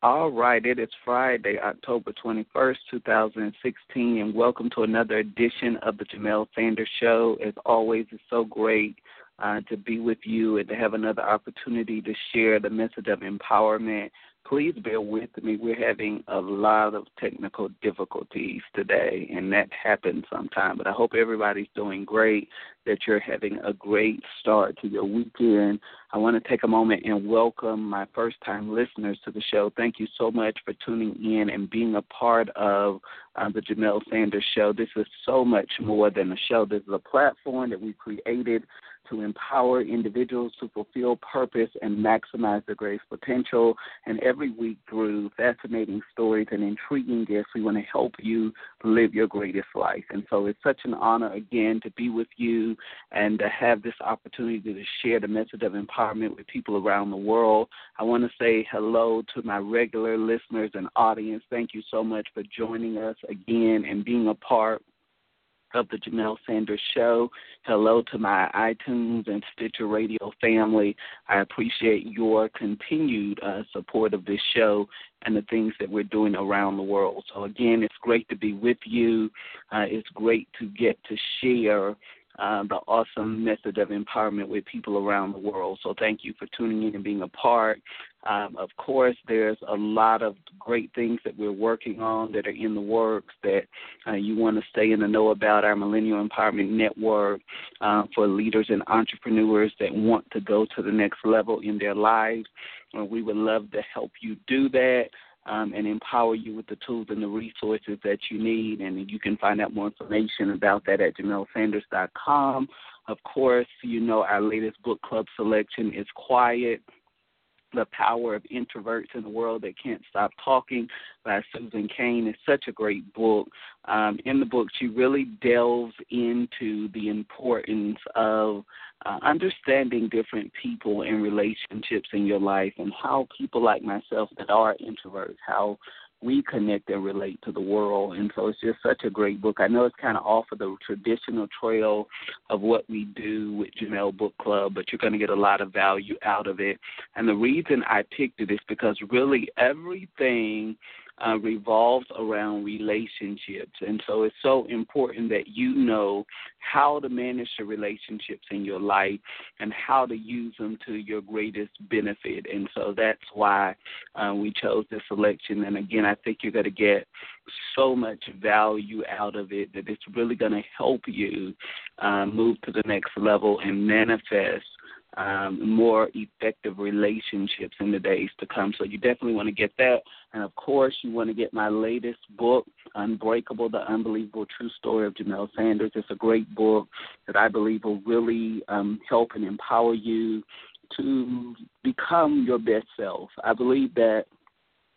All right, it is Friday, October 21st, 2016, and welcome to another edition of the Jamelle Sanders Show. As always, it's so great uh, to be with you and to have another opportunity to share the message of empowerment please bear with me. We're having a lot of technical difficulties today, and that happens sometimes, But I hope everybody's doing great, that you're having a great start to your weekend. I want to take a moment and welcome my first time listeners to the show. Thank you so much for tuning in and being a part of uh, the Jamelle Sanders Show. This is so much more than a show, this is a platform that we created to empower individuals to fulfill purpose and maximize their greatest potential. And every week, through fascinating stories and intriguing guests, we want to help you live your greatest life. And so it's such an honor, again, to be with you and to have this opportunity to share the message of empowerment with people around the world. I want to say hello to my regular listeners and audience. Thank you so much for joining us again and being a part of the Jamelle Sanders Show. Hello to my iTunes and Stitcher Radio family. I appreciate your continued uh, support of this show and the things that we're doing around the world. So, again, it's great to be with you. Uh, it's great to get to share uh, the awesome message of empowerment with people around the world. So thank you for tuning in and being a part. Um, of course, there's a lot of great things that we're working on that are in the works that uh, you want to stay in the know about. Our Millennial Empowerment Network uh, for leaders and entrepreneurs that want to go to the next level in their lives. Uh, we would love to help you do that um, and empower you with the tools and the resources that you need. And you can find out more information about that at JamelSanders.com. Of course, you know our latest book club selection is Quiet the Power of Introverts in the World That Can't Stop Talking by Susan Cain is such a great book. Um, in the book, she really delves into the importance of uh, understanding different people and relationships in your life and how people like myself that are introverts, how we connect and relate to the world. And so it's just such a great book. I know it's kind of off of the traditional trail of what we do with Jamelle Book Club, but you're going to get a lot of value out of it. And the reason I picked it is because really everything uh, revolves around relationships. And so it's so important that you know how to manage the relationships in your life and how to use them to your greatest benefit. And so that's why uh, we chose this selection. And again, I think you're going to get so much value out of it that it's really going to help you uh, move to the next level and manifest um, more effective relationships in the days to come. So you definitely want to get that. And of course, you want to get my latest book, Unbreakable The Unbelievable True Story of Jamelle Sanders. It's a great book that I believe will really um, help and empower you to become your best self. I believe that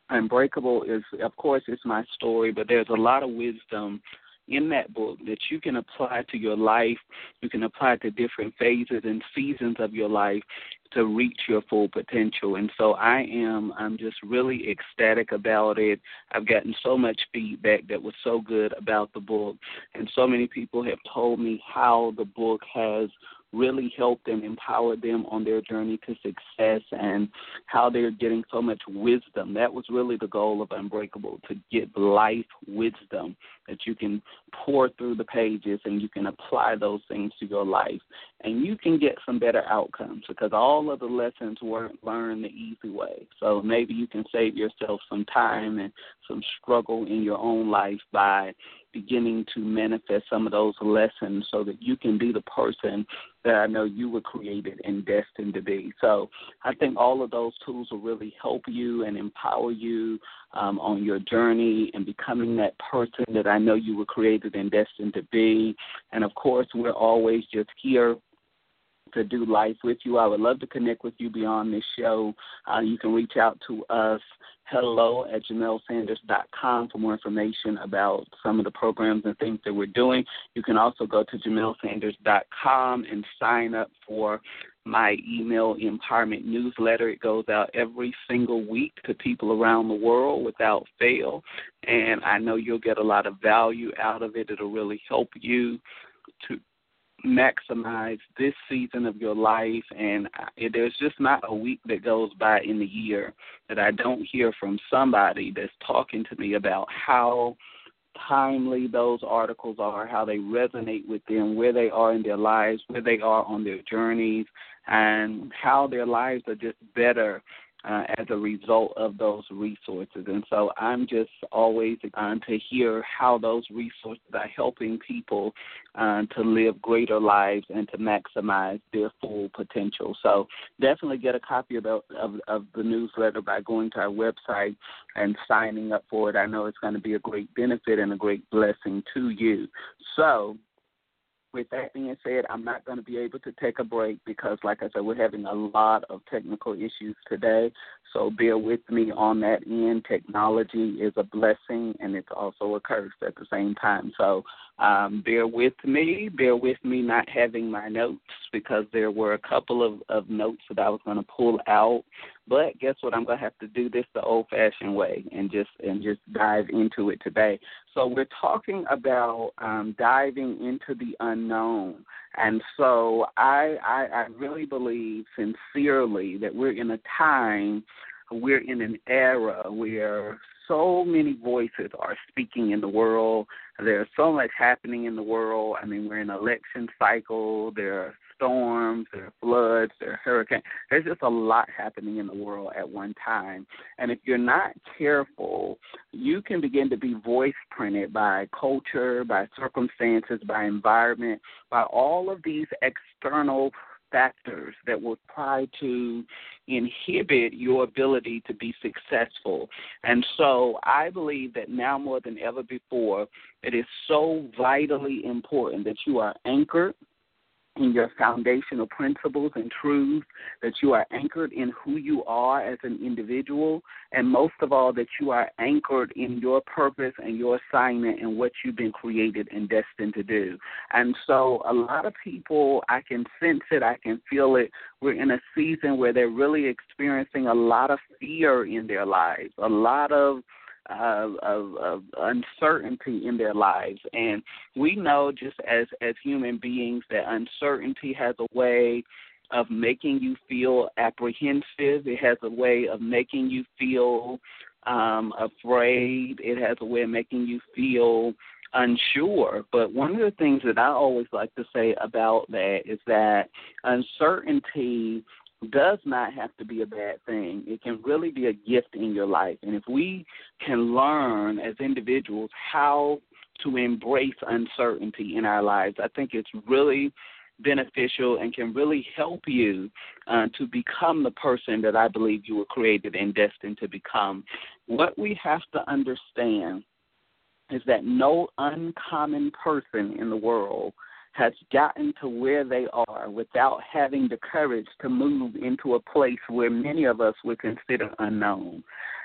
Unbreakable is, of course, it's my story, but there's a lot of wisdom in that book that you can apply to your life. You can apply to different phases and seasons of your life to reach your full potential. And so I am I'm just really ecstatic about it. I've gotten so much feedback that was so good about the book and so many people have told me how the book has really helped and empowered them on their journey to success and how they're getting so much wisdom. That was really the goal of Unbreakable to get life wisdom that you can pour through the pages and you can apply those things to your life. And you can get some better outcomes because all of the lessons weren't learned the easy way. So maybe you can save yourself some time and some struggle in your own life by beginning to manifest some of those lessons so that you can be the person that I know you were created and destined to be. So I think all of those tools will really help you and empower you um, on your journey and becoming that person that I know you were created and destined to be. And of course, we're always just here to do life with you. I would love to connect with you beyond this show. Uh, you can reach out to us hello at jamelsanders.com for more information about some of the programs and things that we're doing. You can also go to jamelsanders.com and sign up for my email empowerment newsletter. It goes out every single week to people around the world without fail. And I know you'll get a lot of value out of it. It'll really help you to maximize this season of your life. And I, there's just not a week that goes by in the year that I don't hear from somebody that's talking to me about how timely those articles are, how they resonate with them, where they are in their lives, where they are on their journeys, and how their lives are just better uh, as a result of those resources. And so I'm just always on to hear how those resources are helping people uh, to live greater lives and to maximize their full potential. So definitely get a copy of the, of, of the newsletter by going to our website and signing up for it. I know it's going to be a great benefit and a great blessing to you. So with that being said, I'm not going to be able to take a break because, like I said, we're having a lot of technical issues today. So bear with me on that end. Technology is a blessing and it's also a curse at the same time. So um, bear with me. Bear with me not having my notes because there were a couple of, of notes that I was going to pull out. But guess what? I'm going to have to do this the old-fashioned way and just and just dive into it today. So we're talking about um, diving into the unknown, and so I, I I really believe sincerely that we're in a time, we're in an era where so many voices are speaking in the world. There's so much happening in the world. I mean, we're in an election cycle. There are storms, there are floods, there are hurricanes. There's just a lot happening in the world at one time. And if you're not careful, you can begin to be voice printed by culture, by circumstances, by environment, by all of these external factors that will try to inhibit your ability to be successful. And so I believe that now more than ever before, it is so vitally important that you are anchored in your foundational principles and truths, that you are anchored in who you are as an individual, and most of all, that you are anchored in your purpose and your assignment and what you've been created and destined to do. And so, a lot of people, I can sense it, I can feel it. We're in a season where they're really experiencing a lot of fear in their lives, a lot of of, of, of uncertainty in their lives. And we know just as as human beings that uncertainty has a way of making you feel apprehensive. It has a way of making you feel um, afraid. It has a way of making you feel unsure. But one of the things that I always like to say about that is that uncertainty does not have to be a bad thing. It can really be a gift in your life. And if we can learn as individuals how to embrace uncertainty in our lives, I think it's really beneficial and can really help you uh, to become the person that I believe you were created and destined to become. What we have to understand is that no uncommon person in the world has gotten to where they are without having the courage to move into a place where many of us would consider unknown.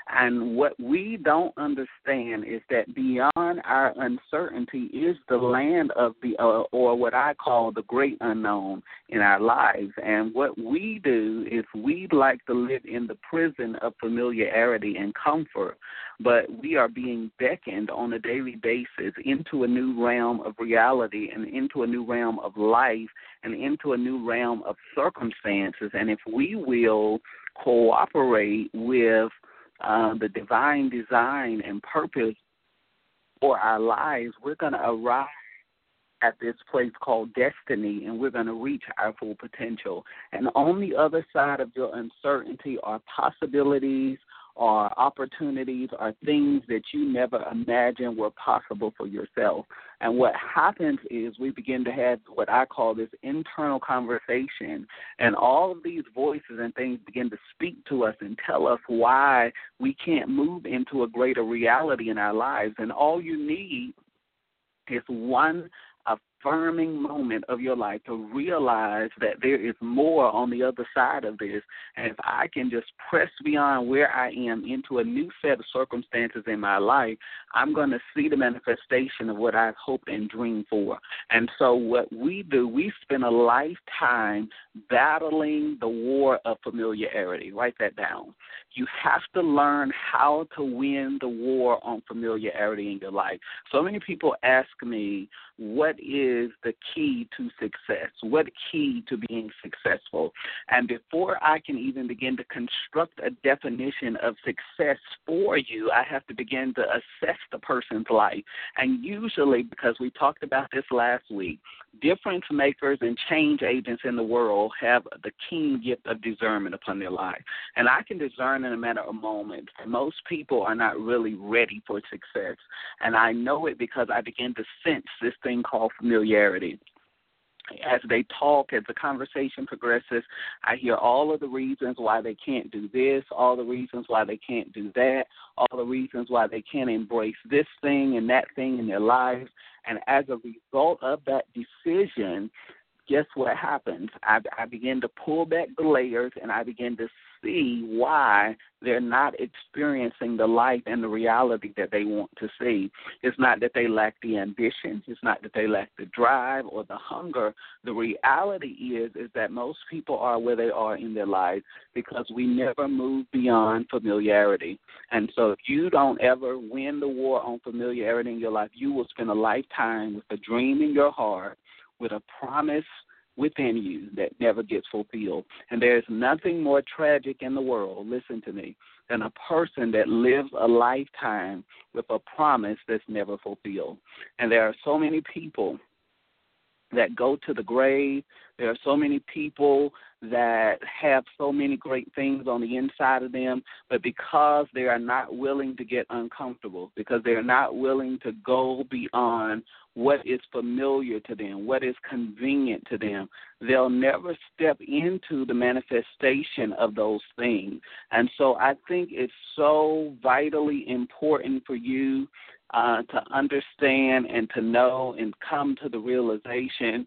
And what we don't understand is that beyond our uncertainty is the land of the, uh, or what I call the great unknown in our lives. And what we do is we like to live in the prison of familiarity and comfort, but we are being beckoned on a daily basis into a new realm of reality and into a new realm of life and into a new realm of circumstances. And if we will cooperate with uh, the divine design and purpose for our lives, we're going to arrive at this place called destiny and we're going to reach our full potential. And on the other side of your uncertainty are possibilities, are opportunities, are things that you never imagined were possible for yourself. And what happens is we begin to have what I call this internal conversation, and all of these voices and things begin to speak to us and tell us why we can't move into a greater reality in our lives. And all you need is one affirming moment of your life to realize that there is more on the other side of this. And if I can just press beyond where I am into a new set of circumstances in my life, I'm going to see the manifestation of what I've hoped and dreamed for. And so, what we do, we spend a lifetime battling the war of familiarity. Write that down. You have to learn how to win the war on familiarity in your life. So many people ask me, what is the key to success? What key to being successful? And before I can even begin to construct a definition of success for you, I have to begin to assess the person's life. And usually, because we talked about this last week, difference makers and change agents in the world have the keen gift of discernment upon their life. And I can discern in a matter of moments. Most people are not really ready for success. And I know it because I begin to sense this thing called familiarity as they talk, as the conversation progresses, I hear all of the reasons why they can't do this, all the reasons why they can't do that, all the reasons why they can't embrace this thing and that thing in their lives. And as a result of that decision, guess what happens? I, I begin to pull back the layers and I begin to see why they're not experiencing the life and the reality that they want to see. It's not that they lack the ambition, it's not that they lack the drive or the hunger. The reality is is that most people are where they are in their lives because we never move beyond familiarity. And so if you don't ever win the war on familiarity in your life, you will spend a lifetime with a dream in your heart, with a promise within you that never gets fulfilled. And there is nothing more tragic in the world, listen to me, than a person that lives a lifetime with a promise that's never fulfilled. And there are so many people that go to the grave. There are so many people that have so many great things on the inside of them, but because they are not willing to get uncomfortable, because they are not willing to go beyond what is familiar to them, what is convenient to them. They'll never step into the manifestation of those things. And so I think it's so vitally important for you uh, to understand and to know and come to the realization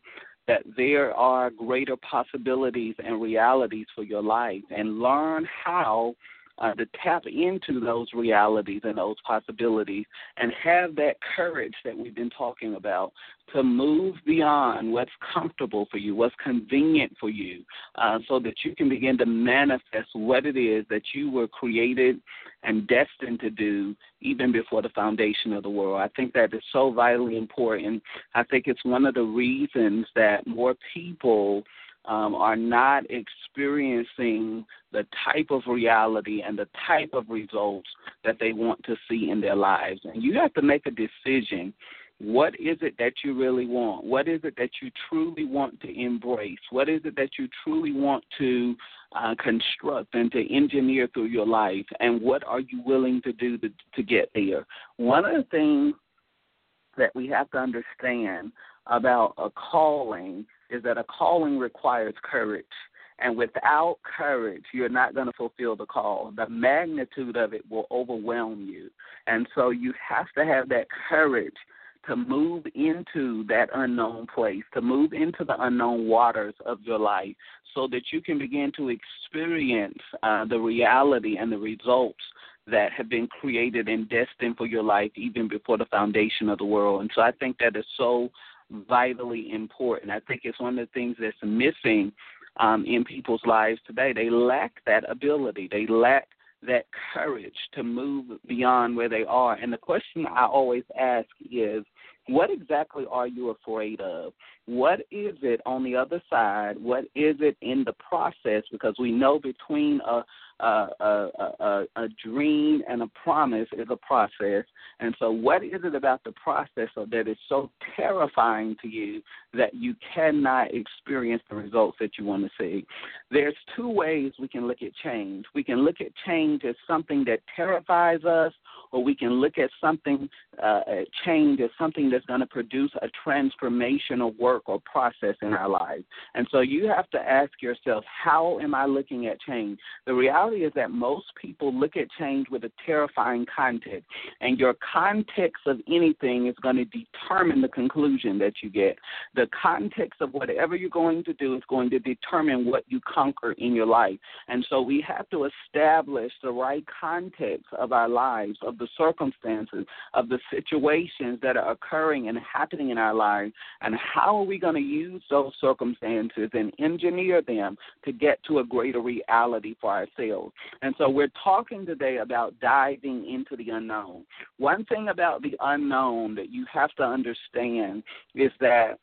that there are greater possibilities and realities for your life and learn how uh, to tap into those realities and those possibilities and have that courage that we've been talking about to move beyond what's comfortable for you, what's convenient for you, uh, so that you can begin to manifest what it is that you were created and destined to do even before the foundation of the world. I think that is so vitally important. I think it's one of the reasons that more people um, are not experiencing the type of reality and the type of results that they want to see in their lives. And you have to make a decision. What is it that you really want? What is it that you truly want to embrace? What is it that you truly want to uh, construct and to engineer through your life? And what are you willing to do to, to get there? One of the things that we have to understand about a calling is that a calling requires courage. And without courage, you're not going to fulfill the call. The magnitude of it will overwhelm you. And so you have to have that courage to move into that unknown place, to move into the unknown waters of your life, so that you can begin to experience uh, the reality and the results that have been created and destined for your life even before the foundation of the world. And so I think that is so vitally important. I think it's one of the things that's missing um, in people's lives today. They lack that ability. They lack that courage to move beyond where they are. And the question I always ask is, what exactly are you afraid of? What is it on the other side? What is it in the process? Because we know between a a, a, a, a dream and a promise is a process. And so, what is it about the process that is so terrifying to you that you cannot experience the results that you want to see? There's two ways we can look at change. We can look at change as something that terrifies us, or we can look at something, uh, change as something that's going to produce a transformational work or process in our lives. And so, you have to ask yourself, how am I looking at change? The reality is that most people look at change with a terrifying context, and your context of anything is going to determine the conclusion that you get. The context of whatever you're going to do is going to determine what you conquer in your life. And so we have to establish the right context of our lives, of the circumstances, of the situations that are occurring and happening in our lives, and how are we going to use those circumstances and engineer them to get to a greater reality for ourselves. And so we're talking today about diving into the unknown. One thing about the unknown that you have to understand is that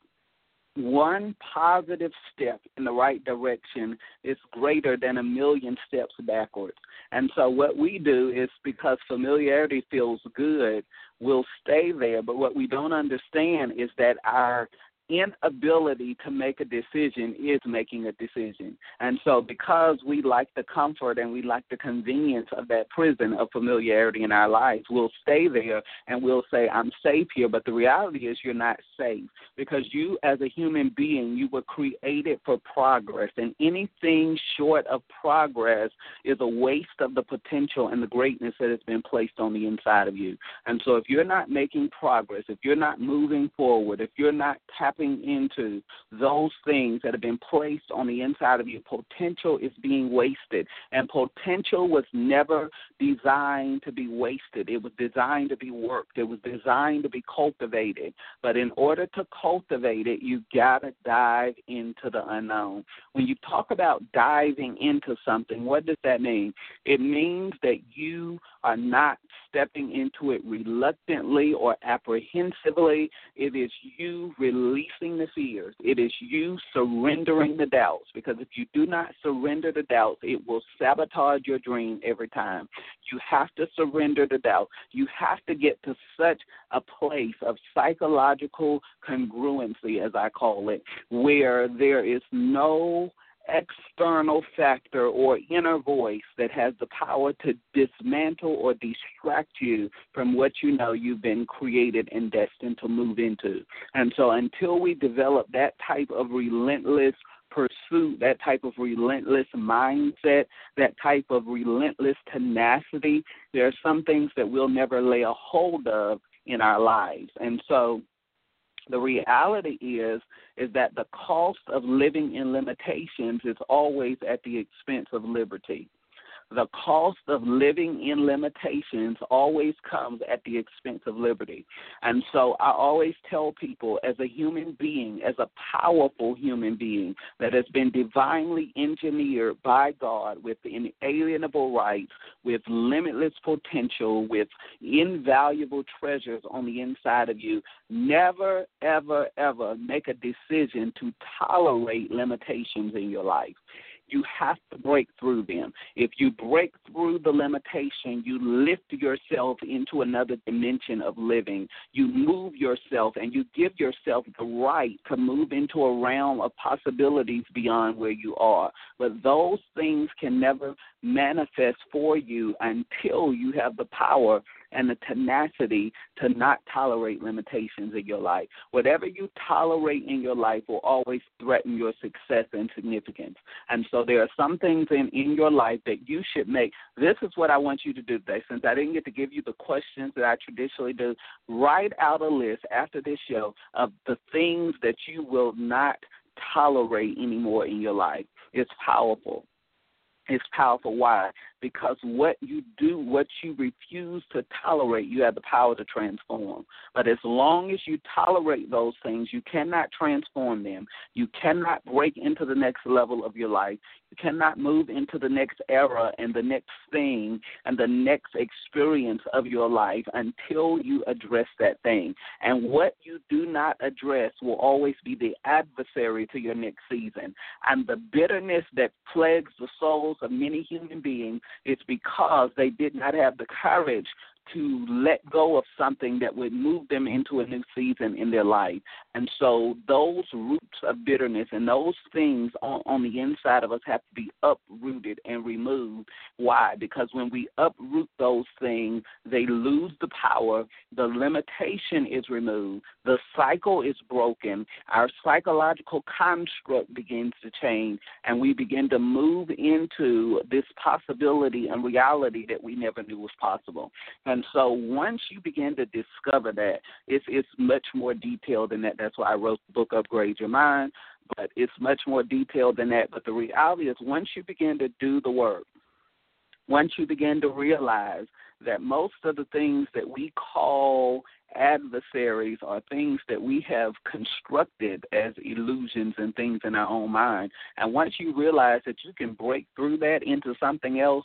one positive step in the right direction is greater than a million steps backwards. And so, what we do is because familiarity feels good, we'll stay there. But what we don't understand is that our inability to make a decision is making a decision. And so, because we like the comfort and we like the convenience of that prison of familiarity in our lives, we'll stay there and we'll say, I'm safe here. But the reality is, you're not safe because you, as a human being, you were created for progress. And anything short of progress is a waste of the potential and the greatness that has been placed on the inside of you. And so, if you're not making progress, if you're not moving forward, if you're not tapping tapping into those things that have been placed on the inside of you, potential is being wasted. And potential was never designed to be wasted, it was designed to be worked, it was designed to be cultivated. But in order to cultivate it, you've got to dive into the unknown. When you talk about diving into something, what does that mean? It means that you are not stepping into it reluctantly or apprehensively. It is you releasing the fears. It is you surrendering the doubts. Because if you do not surrender the doubts, it will sabotage your dream every time. You have to surrender the doubt. You have to get to such a place of psychological congruency, as I call it, where there is no external factor or inner voice that has the power to dismantle or distract you from what you know you've been created and destined to move into. And so until we develop that type of relentless pursuit, that type of relentless mindset, that type of relentless tenacity, there are some things that we'll never lay a hold of in our lives. And so the reality is is that the cost of living in limitations is always at the expense of liberty the cost of living in limitations always comes at the expense of liberty. And so I always tell people, as a human being, as a powerful human being that has been divinely engineered by God with inalienable rights, with limitless potential, with invaluable treasures on the inside of you, never, ever, ever make a decision to tolerate limitations in your life you have to break through them. If you break through the limitation, you lift yourself into another dimension of living. You move yourself and you give yourself the right to move into a realm of possibilities beyond where you are. But those things can never manifest for you until you have the power and the tenacity to not tolerate limitations in your life. Whatever you tolerate in your life will always threaten your success and significance. And so there are some things in, in your life that you should make. This is what I want you to do today. Since I didn't get to give you the questions that I traditionally do, write out a list after this show of the things that you will not tolerate anymore in your life. It's powerful. It's powerful. Why? because what you do, what you refuse to tolerate, you have the power to transform. But as long as you tolerate those things, you cannot transform them. You cannot break into the next level of your life. Cannot move into the next era and the next thing and the next experience of your life until you address that thing. And what you do not address will always be the adversary to your next season. And the bitterness that plagues the souls of many human beings is because they did not have the courage to let go of something that would move them into a new season in their life. And so those roots of bitterness and those things on, on the inside of us have to be uprooted and removed. Why? Because when we uproot those things, they lose the power, the limitation is removed, the cycle is broken, our psychological construct begins to change, and we begin to move into this possibility and reality that we never knew was possible. And and so once you begin to discover that, it's it's much more detailed than that. That's why I wrote the book Upgrade Your Mind. But it's much more detailed than that. But the reality is once you begin to do the work, once you begin to realize that most of the things that we call adversaries are things that we have constructed as illusions and things in our own mind. And once you realize that you can break through that into something else,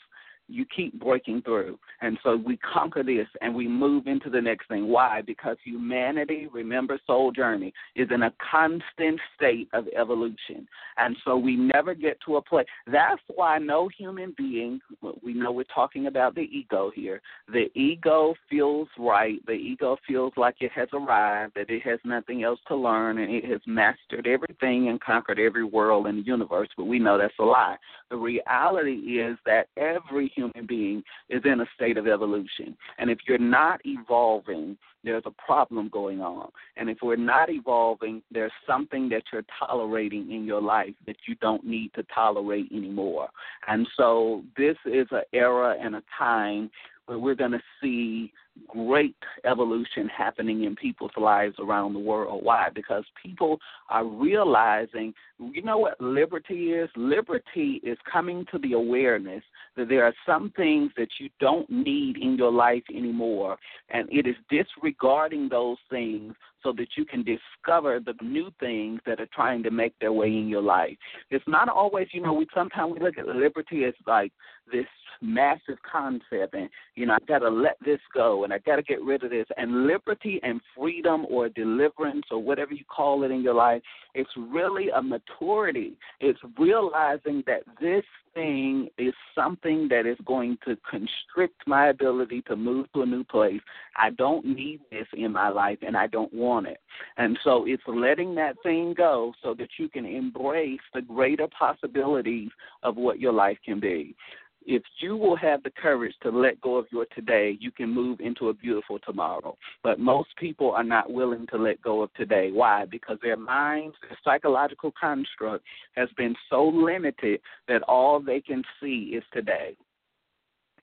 you keep breaking through. And so we conquer this and we move into the next thing. Why? Because humanity, remember, soul journey, is in a constant state of evolution. And so we never get to a place. That's why no human being, we know we're talking about the ego here, the ego feels right. The ego feels like it has arrived, that it has nothing else to learn, and it has mastered everything and conquered every world in the universe. But we know that's a lie. The reality is that every human being is in a state of evolution. And if you're not evolving, there's a problem going on. And if we're not evolving, there's something that you're tolerating in your life that you don't need to tolerate anymore. And so this is an era and a time where we're going to see great evolution happening in people's lives around the world. Why? Because people are realizing, you know what liberty is? Liberty is coming to the awareness that there are some things that you don't need in your life anymore, and it is disregarding those things so that you can discover the new things that are trying to make their way in your life. It's not always, you know, we sometimes we look at liberty as like this massive concept and you know, I gotta let this go and I gotta get rid of this and liberty and freedom or deliverance or whatever you call it in your life, it's really a maturity. It's realizing that this thing is something that is going to constrict my ability to move to a new place. I don't need this in my life and I don't want it. And so it's letting that thing go so that you can embrace the greater possibilities of what your life can be if you will have the courage to let go of your today, you can move into a beautiful tomorrow. But most people are not willing to let go of today. Why? Because their minds, their psychological construct has been so limited that all they can see is today.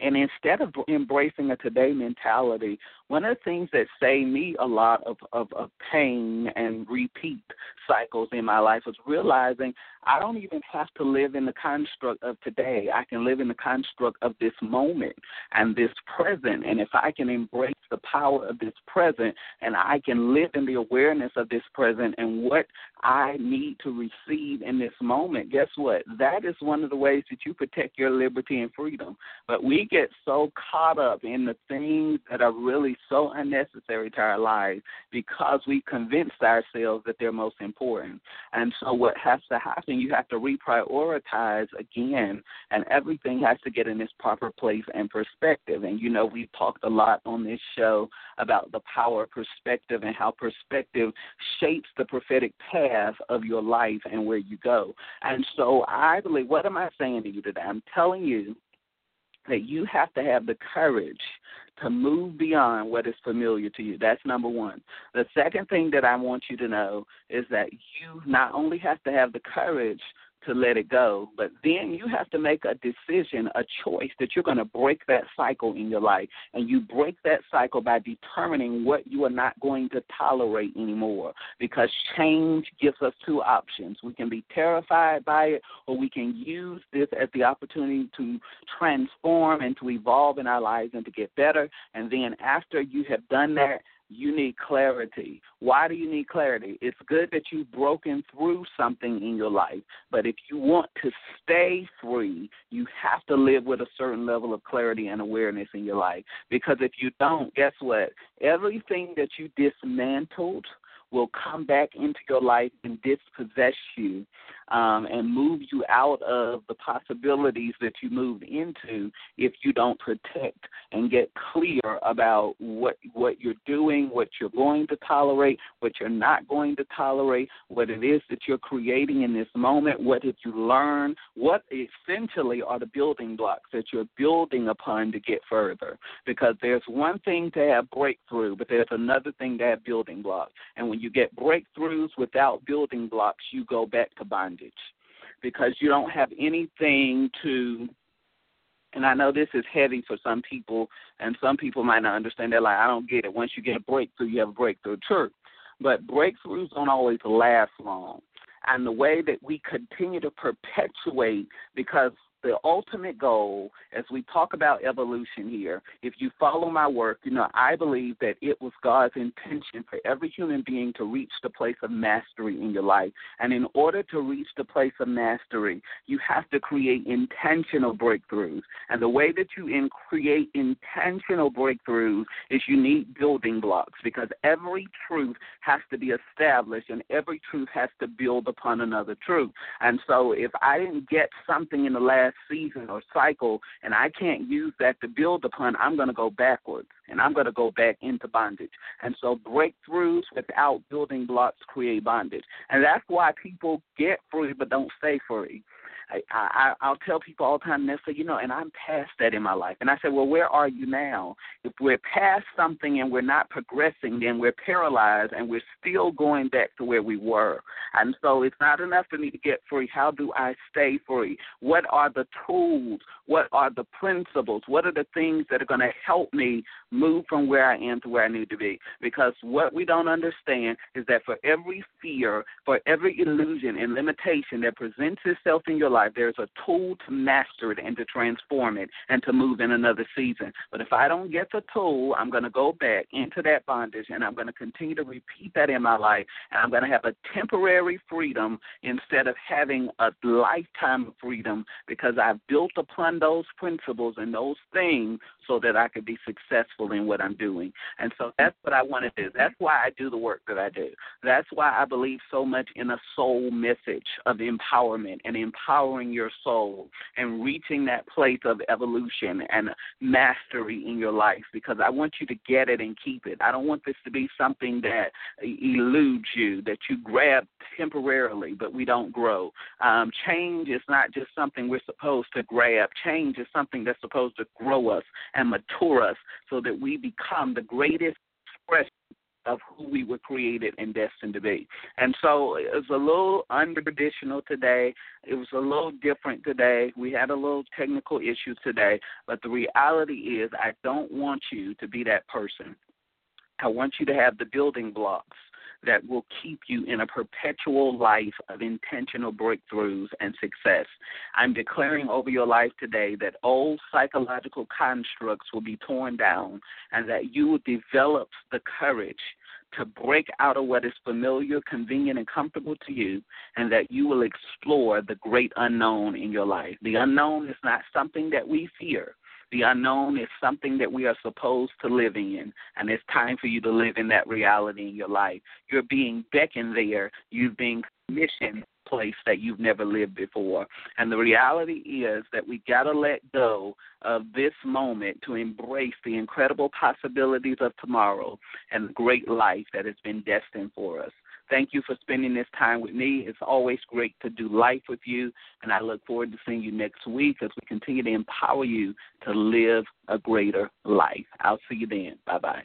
And instead of embracing a today mentality, one of the things that saved me a lot of, of, of pain and repeat cycles in my life was realizing I don't even have to live in the construct of today. I can live in the construct of this moment and this present. And if I can embrace the power of this present and I can live in the awareness of this present and what I need to receive in this moment, guess what? That is one of the ways that you protect your liberty and freedom. But we get so caught up in the things that are really so unnecessary to our lives because we convinced ourselves that they're most important. And so what has to happen, you have to reprioritize again, and everything has to get in its proper place and perspective. And you know, we've talked a lot on this show about the power of perspective and how perspective shapes the prophetic path of your life and where you go. And so I believe, what am I saying to you today? I'm telling you that you have to have the courage to move beyond what is familiar to you. That's number one. The second thing that I want you to know is that you not only have to have the courage to let it go. But then you have to make a decision, a choice that you're going to break that cycle in your life. And you break that cycle by determining what you are not going to tolerate anymore. Because change gives us two options. We can be terrified by it, or we can use this as the opportunity to transform and to evolve in our lives and to get better. And then after you have done that, you need clarity. Why do you need clarity? It's good that you've broken through something in your life, but if you want to stay free, you have to live with a certain level of clarity and awareness in your life. Because if you don't, guess what? Everything that you dismantled will come back into your life and dispossess you um, and move you out of the possibilities that you moved into if you don't protect and get clear about what what you're doing, what you're going to tolerate, what you're not going to tolerate, what it is that you're creating in this moment, what did you learn, what essentially are the building blocks that you're building upon to get further. Because there's one thing to have breakthrough, but there's another thing to have building blocks. And when you get breakthroughs without building blocks, you go back to bondage because you don't have anything to and I know this is heavy for some people, and some people might not understand. They're like, I don't get it. Once you get a breakthrough, you have a breakthrough. True. But breakthroughs don't always last long. And the way that we continue to perpetuate, because the ultimate goal, as we talk about evolution here, if you follow my work, you know, I believe that it was God's intention for every human being to reach the place of mastery in your life. And in order to reach the place of mastery, you have to create intentional breakthroughs. And the way that you in create intentional breakthroughs is you need building blocks because every truth has to be established and every truth has to build upon another truth. And so if I didn't get something in the last last season or cycle, and I can't use that to build upon, I'm going to go backwards and I'm going to go back into bondage. And so breakthroughs without building blocks create bondage. And that's why people get free but don't stay free. I, I I'll tell people all the time, they say, you know, and I'm past that in my life. And I say, well, where are you now? If we're past something and we're not progressing, then we're paralyzed and we're still going back to where we were. And so it's not enough for me to get free. How do I stay free? What are the tools? What are the principles? What are the things that are going to help me move from where I am to where I need to be? Because what we don't understand is that for every fear, for every illusion and limitation that presents itself in your life, life, there's a tool to master it and to transform it and to move in another season. But if I don't get the tool, I'm going to go back into that bondage and I'm going to continue to repeat that in my life. And I'm going to have a temporary freedom instead of having a lifetime of freedom because I've built upon those principles and those things so that I could be successful in what I'm doing. And so that's what I want to do. That's why I do the work that I do. That's why I believe so much in a soul message of empowerment and empowering your soul and reaching that place of evolution and mastery in your life because I want you to get it and keep it. I don't want this to be something that eludes you, that you grab temporarily, but we don't grow. Um, change is not just something we're supposed to grab. Change is something that's supposed to grow us and mature us so that we become the greatest expression of who we were created and destined to be. And so it was a little untraditional today. It was a little different today. We had a little technical issues today, but the reality is I don't want you to be that person. I want you to have the building blocks that will keep you in a perpetual life of intentional breakthroughs and success. I'm declaring over your life today that old psychological constructs will be torn down and that you will develop the courage to break out of what is familiar, convenient, and comfortable to you, and that you will explore the great unknown in your life. The unknown is not something that we fear, the unknown is something that we are supposed to live in, and it's time for you to live in that reality in your life. You're being beckoned there. You're being commissioned place that you've never lived before. And the reality is that we got to let go of this moment to embrace the incredible possibilities of tomorrow and the great life that has been destined for us. Thank you for spending this time with me. It's always great to do life with you, and I look forward to seeing you next week as we continue to empower you to live a greater life. I'll see you then. Bye bye.